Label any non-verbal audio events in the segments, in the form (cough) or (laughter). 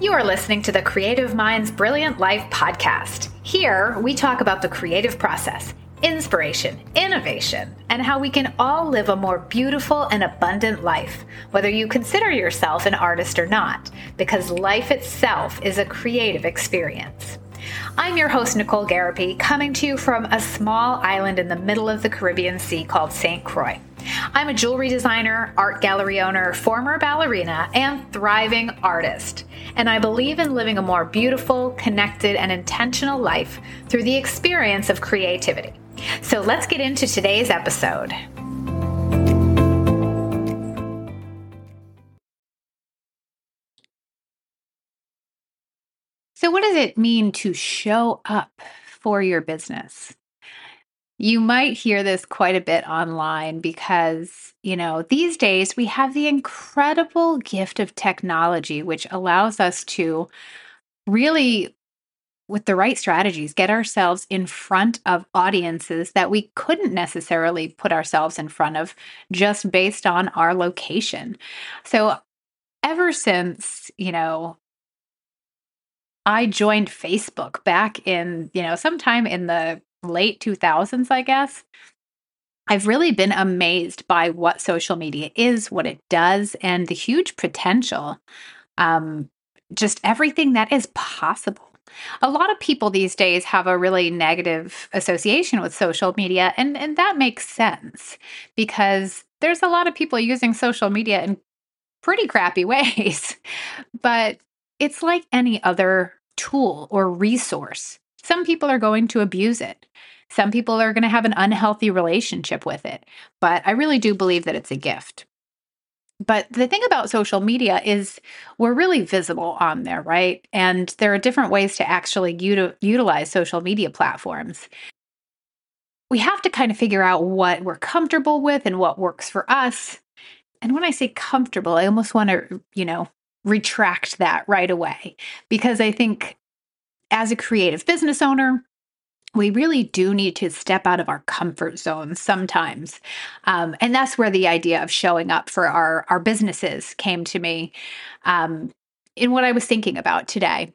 You are listening to the Creative Minds Brilliant Life podcast. Here, we talk about the creative process, inspiration, innovation, and how we can all live a more beautiful and abundant life, whether you consider yourself an artist or not, because life itself is a creative experience. I'm your host, Nicole Garapi, coming to you from a small island in the middle of the Caribbean Sea called St. Croix. I'm a jewelry designer, art gallery owner, former ballerina, and thriving artist. And I believe in living a more beautiful, connected, and intentional life through the experience of creativity. So let's get into today's episode. So, what does it mean to show up for your business? You might hear this quite a bit online because, you know, these days we have the incredible gift of technology, which allows us to really, with the right strategies, get ourselves in front of audiences that we couldn't necessarily put ourselves in front of just based on our location. So, ever since, you know, I joined Facebook back in, you know, sometime in the late 2000s, I guess. I've really been amazed by what social media is, what it does, and the huge potential. Um, just everything that is possible. A lot of people these days have a really negative association with social media, and, and that makes sense because there's a lot of people using social media in pretty crappy (laughs) ways. but it's like any other tool or resource. Some people are going to abuse it. Some people are going to have an unhealthy relationship with it. But I really do believe that it's a gift. But the thing about social media is we're really visible on there, right? And there are different ways to actually util- utilize social media platforms. We have to kind of figure out what we're comfortable with and what works for us. And when I say comfortable, I almost want to, you know, retract that right away because I think as a creative business owner, we really do need to step out of our comfort zone sometimes. Um, and that's where the idea of showing up for our, our businesses came to me um, in what I was thinking about today.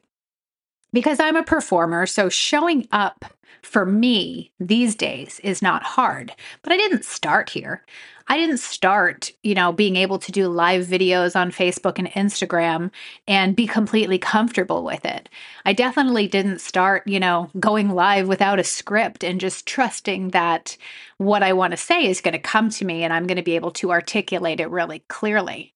Because I'm a performer, so showing up for me these days is not hard. But I didn't start here. I didn't start, you know, being able to do live videos on Facebook and Instagram and be completely comfortable with it. I definitely didn't start, you know, going live without a script and just trusting that what I want to say is going to come to me and I'm going to be able to articulate it really clearly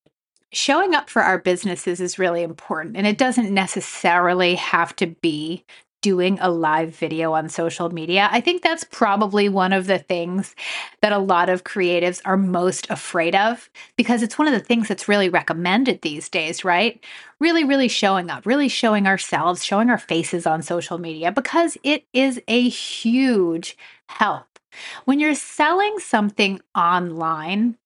showing up for our businesses is really important. And it doesn't necessarily have to be doing a live video on social media. I think that's probably one of the things that a lot of creatives are most afraid of because it's one of the things that's really recommended these days, right? Really, really showing up, really showing ourselves, showing our faces on social media because it is a huge help. When you're selling something online,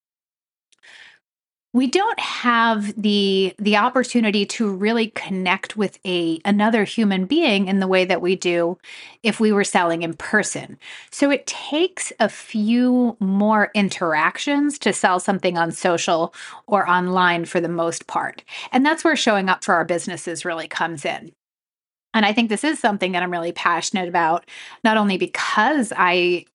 we don't have the the opportunity to really connect with a another human being in the way that we do if we were selling in person. So it takes a few more interactions to sell something on social or online for the most part. And that's where showing up for our businesses really comes in. And I think this is something that I'm really passionate about, not only because I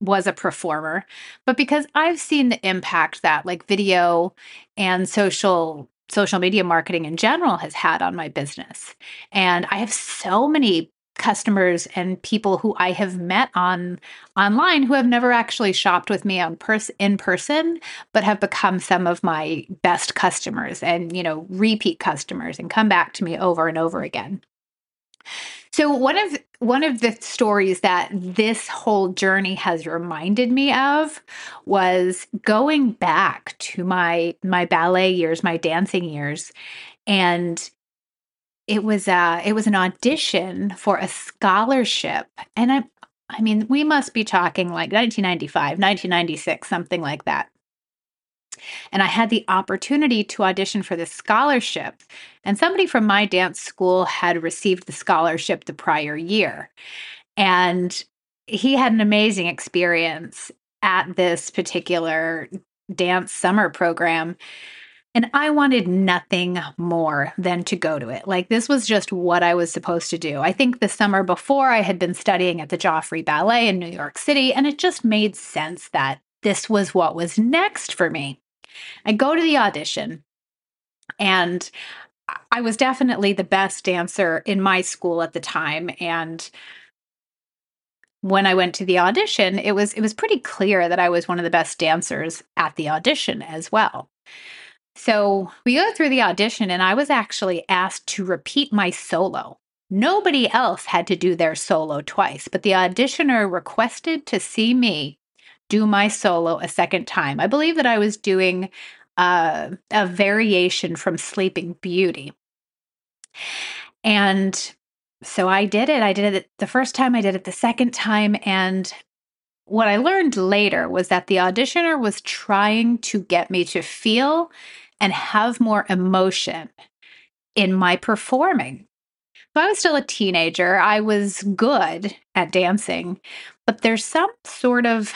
was a performer, but because I've seen the impact that like video and social social media marketing in general has had on my business. And I have so many customers and people who I have met on online who have never actually shopped with me on pers- in person but have become some of my best customers and you know repeat customers and come back to me over and over again. So one of one of the stories that this whole journey has reminded me of was going back to my my ballet years, my dancing years, and it was uh it was an audition for a scholarship and I I mean, we must be talking like 1995, 1996, something like that. And I had the opportunity to audition for this scholarship. And somebody from my dance school had received the scholarship the prior year. And he had an amazing experience at this particular dance summer program. And I wanted nothing more than to go to it. Like, this was just what I was supposed to do. I think the summer before, I had been studying at the Joffrey Ballet in New York City, and it just made sense that this was what was next for me. I go to the audition, and I was definitely the best dancer in my school at the time. And when I went to the audition, it was it was pretty clear that I was one of the best dancers at the audition as well. So we go through the audition, and I was actually asked to repeat my solo. Nobody else had to do their solo twice, but the auditioner requested to see me do my solo a second time. I believe that I was doing uh, a variation from Sleeping Beauty. And so I did it. I did it the first time, I did it the second time. And what I learned later was that the auditioner was trying to get me to feel and have more emotion in my performing. So I was still a teenager. I was good at dancing, but there's some sort of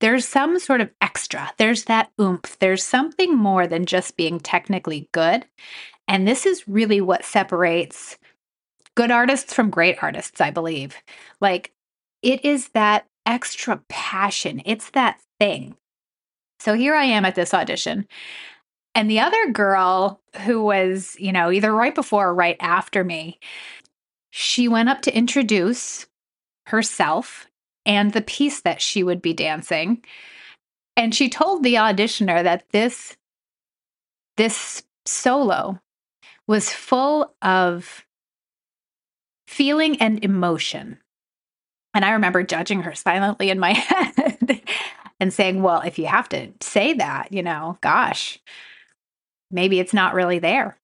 there's some sort of extra. There's that oomph. There's something more than just being technically good. And this is really what separates good artists from great artists, I believe. Like it is that extra passion, it's that thing. So here I am at this audition. And the other girl who was, you know, either right before or right after me, she went up to introduce herself and the piece that she would be dancing. And she told the auditioner that this this solo was full of feeling and emotion. And I remember judging her silently in my (laughs) head and saying, Well, if you have to say that, you know, gosh, maybe it's not really there.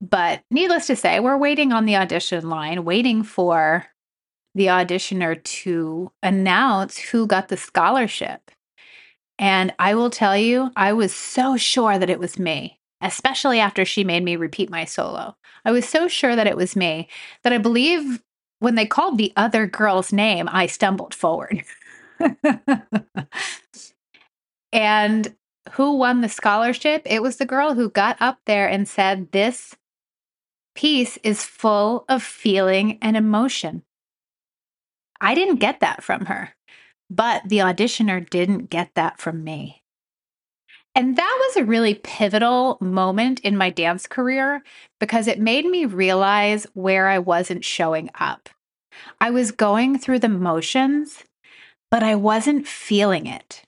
But needless to say, we're waiting on the audition line, waiting for the auditioner to announce who got the scholarship. And I will tell you, I was so sure that it was me especially after she made me repeat my solo. I was so sure that it was me that I believe when they called the other girl's name, I stumbled forward. (laughs) and who won the scholarship? It was the girl who got up there and said, This piece is full of feeling and emotion. I didn't get that from her, but the auditioner didn't get that from me. And that was a really pivotal moment in my dance career because it made me realize where I wasn't showing up. I was going through the motions, but I wasn't feeling it.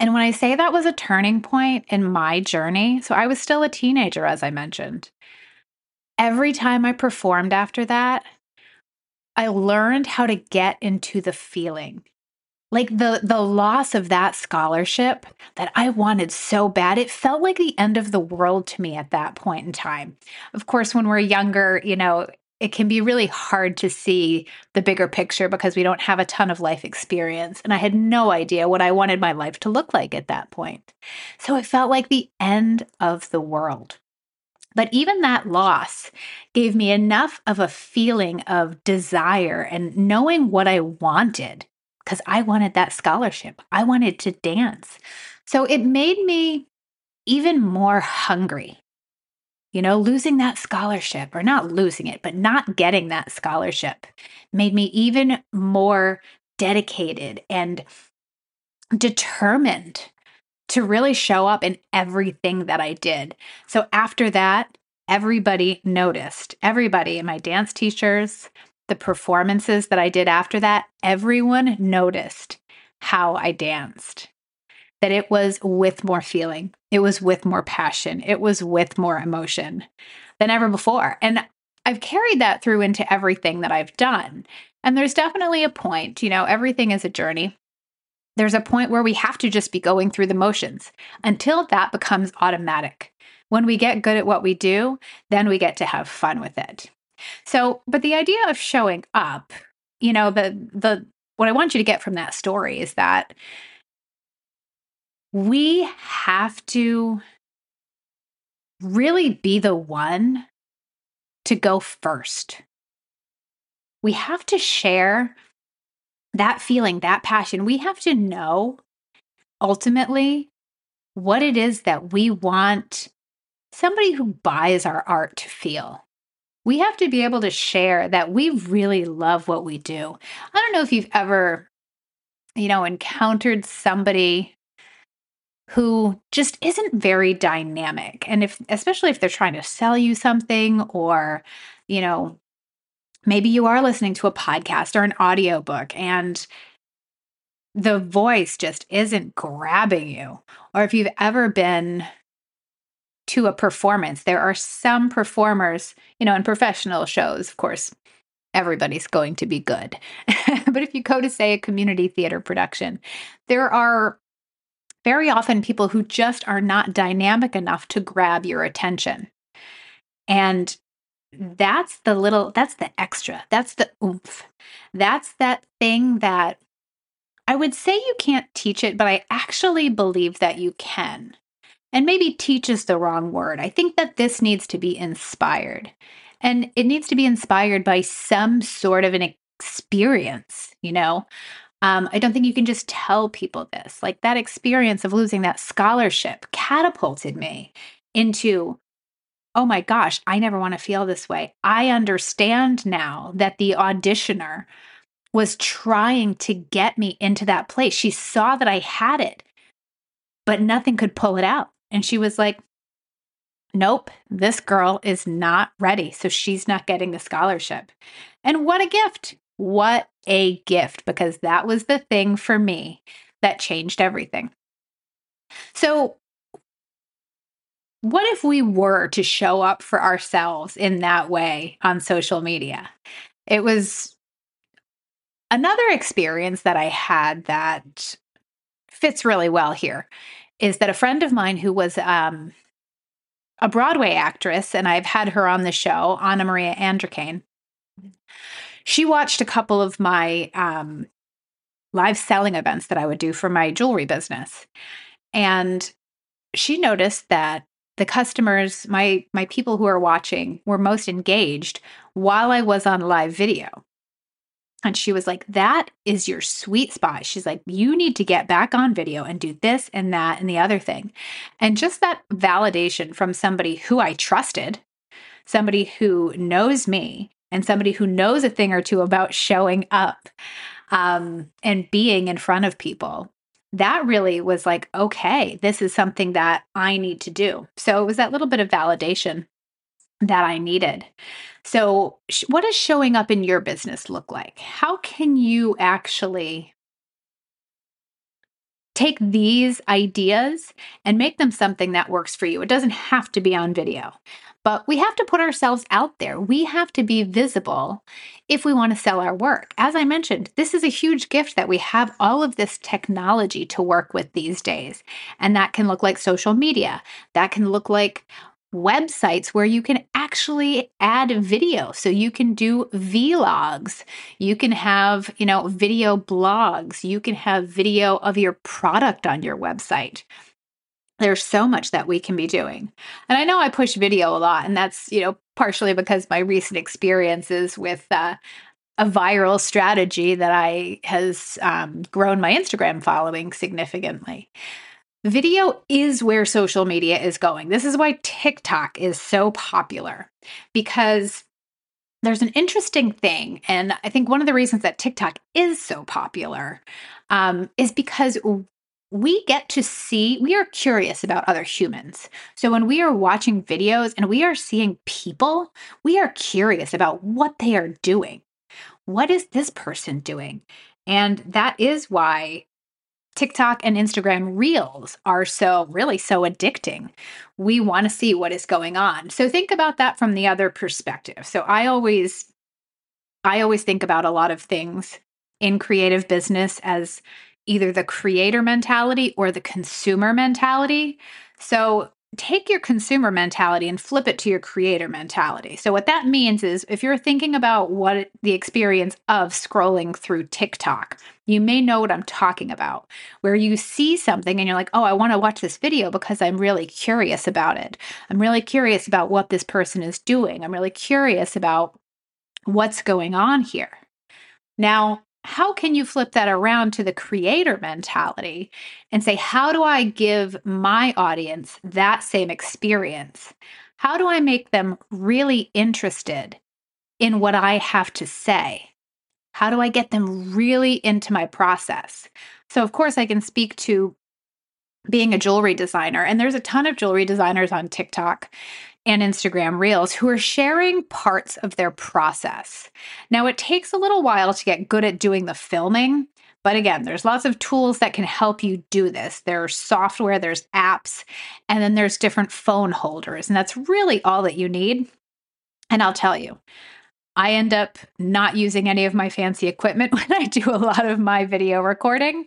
And when I say that was a turning point in my journey, so I was still a teenager, as I mentioned. Every time I performed after that, I learned how to get into the feeling like the the loss of that scholarship that I wanted so bad it felt like the end of the world to me at that point in time. Of course when we're younger, you know, it can be really hard to see the bigger picture because we don't have a ton of life experience and I had no idea what I wanted my life to look like at that point. So it felt like the end of the world. But even that loss gave me enough of a feeling of desire and knowing what I wanted because I wanted that scholarship. I wanted to dance. So it made me even more hungry. You know, losing that scholarship, or not losing it, but not getting that scholarship made me even more dedicated and determined to really show up in everything that I did. So after that, everybody noticed. Everybody, my dance teachers, the performances that I did after that, everyone noticed how I danced. That it was with more feeling, it was with more passion, it was with more emotion than ever before. And I've carried that through into everything that I've done. And there's definitely a point, you know, everything is a journey. There's a point where we have to just be going through the motions until that becomes automatic. When we get good at what we do, then we get to have fun with it. So, but the idea of showing up, you know, the the what I want you to get from that story is that we have to really be the one to go first. We have to share that feeling, that passion. We have to know ultimately what it is that we want somebody who buys our art to feel. We have to be able to share that we really love what we do. I don't know if you've ever, you know, encountered somebody who just isn't very dynamic. And if, especially if they're trying to sell you something or, you know, maybe you are listening to a podcast or an audiobook and the voice just isn't grabbing you. Or if you've ever been to a performance, there are some performers, you know, in professional shows, of course, everybody's going to be good. (laughs) but if you go to, say, a community theater production, there are very often people who just are not dynamic enough to grab your attention. And that's the little, that's the extra, that's the oomph. That's that thing that I would say you can't teach it, but I actually believe that you can. And maybe teach is the wrong word. I think that this needs to be inspired. And it needs to be inspired by some sort of an experience, you know? Um, I don't think you can just tell people this. Like that experience of losing that scholarship catapulted me into, oh my gosh, I never want to feel this way. I understand now that the auditioner was trying to get me into that place. She saw that I had it, but nothing could pull it out. And she was like, Nope, this girl is not ready. So she's not getting the scholarship. And what a gift! What a gift, because that was the thing for me that changed everything. So, what if we were to show up for ourselves in that way on social media? It was Another experience that I had that fits really well here is that a friend of mine who was um, a Broadway actress, and I've had her on the show, Anna Maria Andricain, she watched a couple of my um, live selling events that I would do for my jewelry business. And she noticed that the customers, my my people who are watching, were most engaged while I was on live video. And she was like, That is your sweet spot. She's like, You need to get back on video and do this and that and the other thing. And just that validation from somebody who I trusted, somebody who knows me, and somebody who knows a thing or two about showing up um, and being in front of people. That really was like, okay, this is something that I need to do. So it was that little bit of validation that I needed. So, sh- what does showing up in your business look like? How can you actually take these ideas and make them something that works for you? It doesn't have to be on video, but we have to put ourselves out there. We have to be visible if we want to sell our work. As I mentioned, this is a huge gift that we have all of this technology to work with these days. And that can look like social media, that can look like websites where you can actually add video. So you can do vlogs, you can have, you know, video blogs, you can have video of your product on your website. There's so much that we can be doing. And I know I push video a lot, and that's, you know, partially because my recent experiences with uh, a viral strategy that I has um, grown my Instagram following significantly. Video is where social media is going. This is why TikTok is so popular because there's an interesting thing. And I think one of the reasons that TikTok is so popular um, is because we get to see, we are curious about other humans. So when we are watching videos and we are seeing people, we are curious about what they are doing. What is this person doing? And that is why TikTok and Instagram reels are so really so addicting. We want to see what is going on. So think about that from the other perspective. So I always I always think about a lot of things in creative business as either the creator mentality or the consumer mentality. So take your consumer mentality and flip it to your creator mentality. So, what that means is if you're thinking about what the experience of scrolling through TikTok, you may know what I'm talking about, where you see something and you're like, oh, I want to watch this video because I'm really curious about it. I'm really curious about what this person is doing. I'm really curious about what's going on here. Now, how can you flip that around to the creator mentality and say, how do I give my audience that same experience? How do I make them really interested in what I have to say? How do I get them really into my process? So, of course, I can speak to being a jewelry designer, and there's a ton of jewelry designers on TikTok and Instagram Reels who are sharing parts of their process. Now, it takes a little while to get good at doing the filming. But again, there's lots of tools that can help you do this. There's software, there's apps, and then there's different phone holders. And that's really all that you need. And I'll tell you, I end up not using any of my fancy equipment (laughs) when I do a lot of my video recording.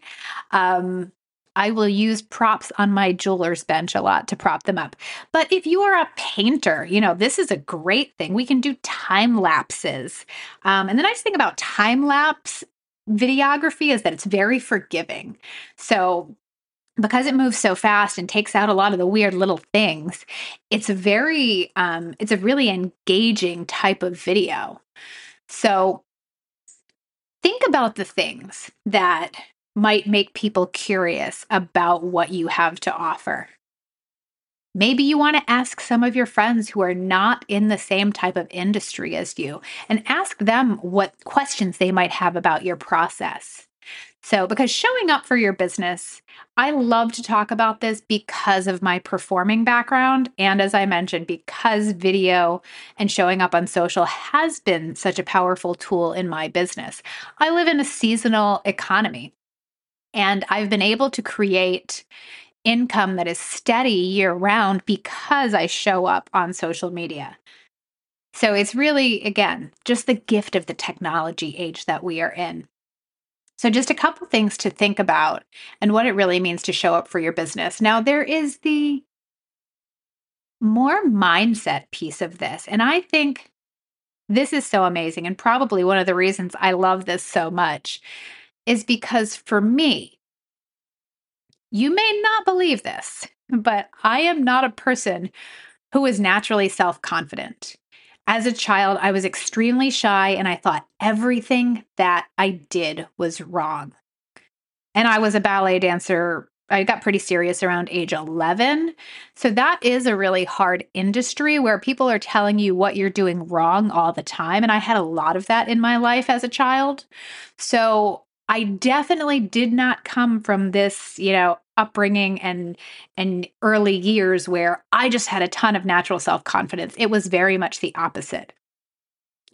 Um, I will use props on my jeweler's bench a lot to prop them up. But if you are a painter, you know, this is a great thing. We can do time lapses. Um, and the nice thing about time lapse videography is that it's very forgiving. So because it moves so fast and takes out a lot of the weird little things, it's a very, um, it's a really engaging type of video. So think about the things that might make people curious about what you have to offer. Maybe you want to ask some of your friends who are not in the same type of industry as you and ask them what questions they might have about your process. So, because showing up for your business, I love to talk about this because of my performing background. And as I mentioned, because video and showing up on social has been such a powerful tool in my business. I live in a seasonal economy. And I've been able to create income that is steady year round because I show up on social media. So it's really, again, just the gift of the technology age that we are in. So, just a couple things to think about and what it really means to show up for your business. Now, there is the more mindset piece of this. And I think this is so amazing. And probably one of the reasons I love this so much is because for me, you may not believe this, but I am not a person who is naturally self confident. As a child, I was extremely shy and I thought everything that I did was wrong. And I was a ballet dancer. I got pretty serious around age 11. So that is a really hard industry where people are telling you what you're doing wrong all the time. And I had a lot of that in my life as a child. So I definitely did not come from this, you know, upbringing and and early years where I just had a ton of natural self-confidence. It was very much the opposite.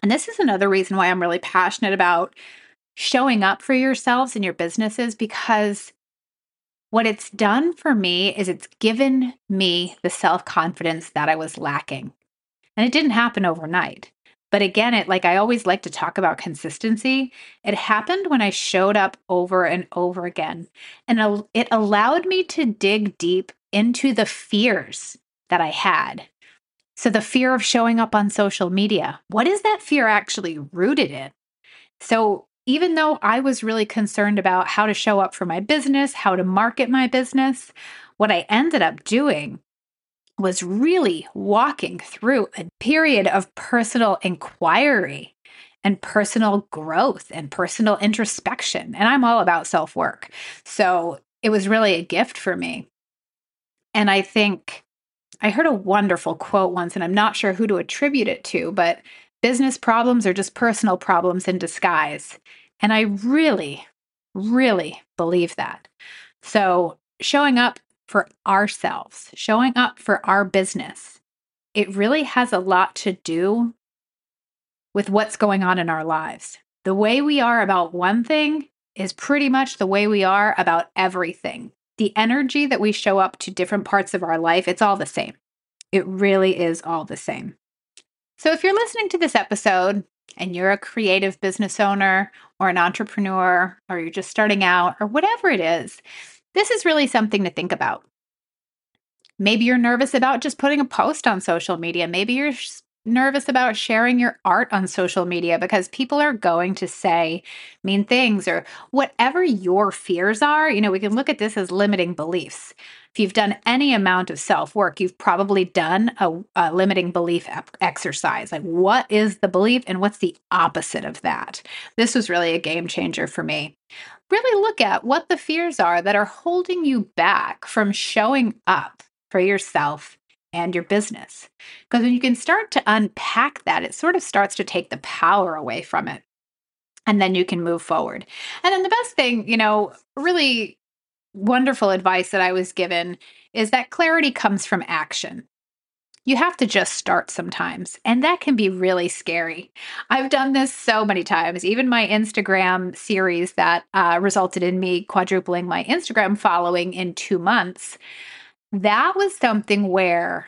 And this is another reason why I'm really passionate about showing up for yourselves and your businesses because what it's done for me is it's given me the self-confidence that I was lacking. And it didn't happen overnight. But again, it like I always like to talk about consistency. It happened when I showed up over and over again. And it allowed me to dig deep into the fears that I had. So, the fear of showing up on social media, what is that fear actually rooted in? So, even though I was really concerned about how to show up for my business, how to market my business, what I ended up doing was really walking through a period of personal inquiry and personal growth and personal introspection. And I'm all about self work. So it was really a gift for me. And I think I heard a wonderful quote once, and I'm not sure who to attribute it to, but business problems are just personal problems in disguise. And I really, really believe that. So showing up for ourselves, showing up for our business, it really has a lot to do with what's going on in our lives. The way we are about one thing is pretty much the way we are about everything. The energy that we show up to different parts of our life, it's all the same. It really is all the same. So if you're listening to this episode and you're a creative business owner or an entrepreneur, or you're just starting out, or whatever it is, this is really something to think about. Maybe you're nervous about just putting a post on social media. Maybe you're nervous about sharing your art on social media because people are going to say mean things or whatever your fears are. You know, we can look at this as limiting beliefs. If you've done any amount of self work, you've probably done a, a limiting belief exercise. Like, what is the belief and what's the opposite of that? This was really a game changer for me. Really look at what the fears are that are holding you back from showing up for yourself and your business. Because when you can start to unpack that, it sort of starts to take the power away from it. And then you can move forward. And then the best thing, you know, really wonderful advice that I was given is that clarity comes from action. You have to just start sometimes, and that can be really scary. I've done this so many times. Even my Instagram series that uh, resulted in me quadrupling my Instagram following in two months that was something where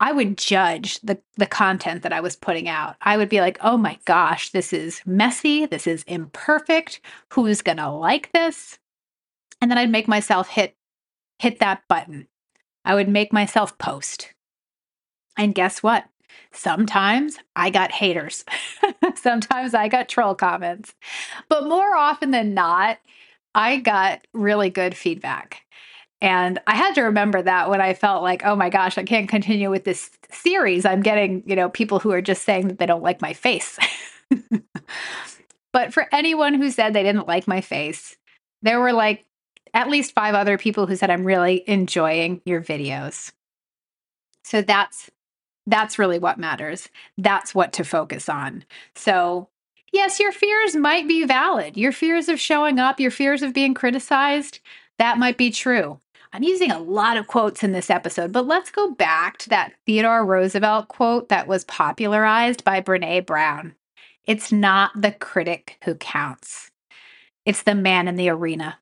I would judge the the content that I was putting out. I would be like, "Oh my gosh, this is messy, this is imperfect. Who's going to like this?" And then I'd make myself hit hit that button. I would make myself post. And guess what? Sometimes I got haters. (laughs) Sometimes I got troll comments. But more often than not, I got really good feedback. And I had to remember that when I felt like, oh my gosh, I can't continue with this series. I'm getting, you know, people who are just saying that they don't like my face. (laughs) but for anyone who said they didn't like my face, there were like at least five other people who said I'm really enjoying your videos. So that's that's really what matters. That's what to focus on. So, yes, your fears might be valid. Your fears of showing up, your fears of being criticized, that might be true. I'm using a lot of quotes in this episode, but let's go back to that Theodore Roosevelt quote that was popularized by Brene Brown. It's not the critic who counts, it's the man in the arena.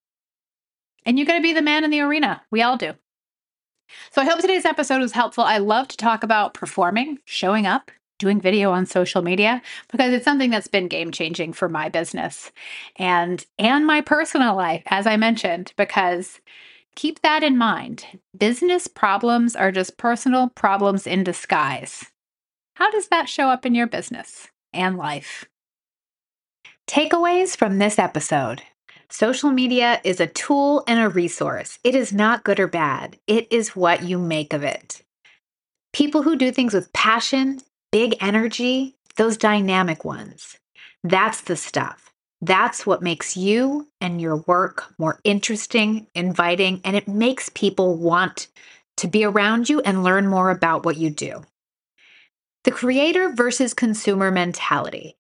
And you got to be the man in the arena. We all do. So I hope today's episode was helpful. I love to talk about performing, showing up, doing video on social media because it's something that's been game changing for my business and and my personal life as I mentioned because Keep that in mind. Business problems are just personal problems in disguise. How does that show up in your business and life? Takeaways from this episode Social media is a tool and a resource. It is not good or bad, it is what you make of it. People who do things with passion, big energy, those dynamic ones, that's the stuff. That's what makes you and your work more interesting, inviting, and it makes people want to be around you and learn more about what you do. The creator versus consumer mentality.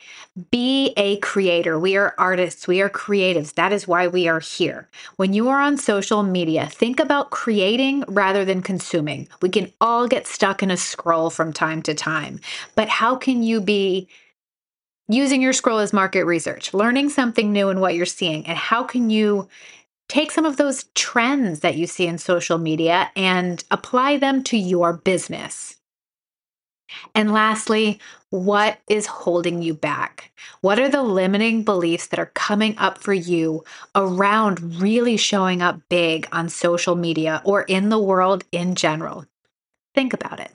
Be a creator. We are artists. We are creatives. That is why we are here. When you are on social media, think about creating rather than consuming. We can all get stuck in a scroll from time to time, but how can you be using your scroll as market research, learning something new in what you're seeing, and how can you take some of those trends that you see in social media and apply them to your business. And lastly, what is holding you back? What are the limiting beliefs that are coming up for you around really showing up big on social media or in the world in general? Think about it.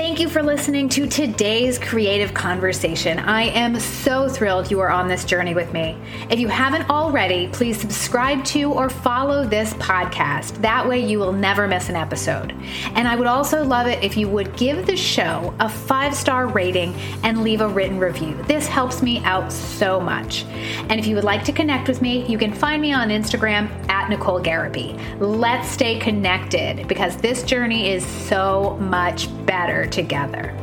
Thank you for listening to today's creative conversation. I am so thrilled you are on this journey with me. If you haven't already, please subscribe to or follow this podcast. That way, you will never miss an episode. And I would also love it if you would give the show a five star rating and leave a written review. This helps me out so much. And if you would like to connect with me, you can find me on Instagram at Nicole Garaby. Let's stay connected because this journey is so much better together.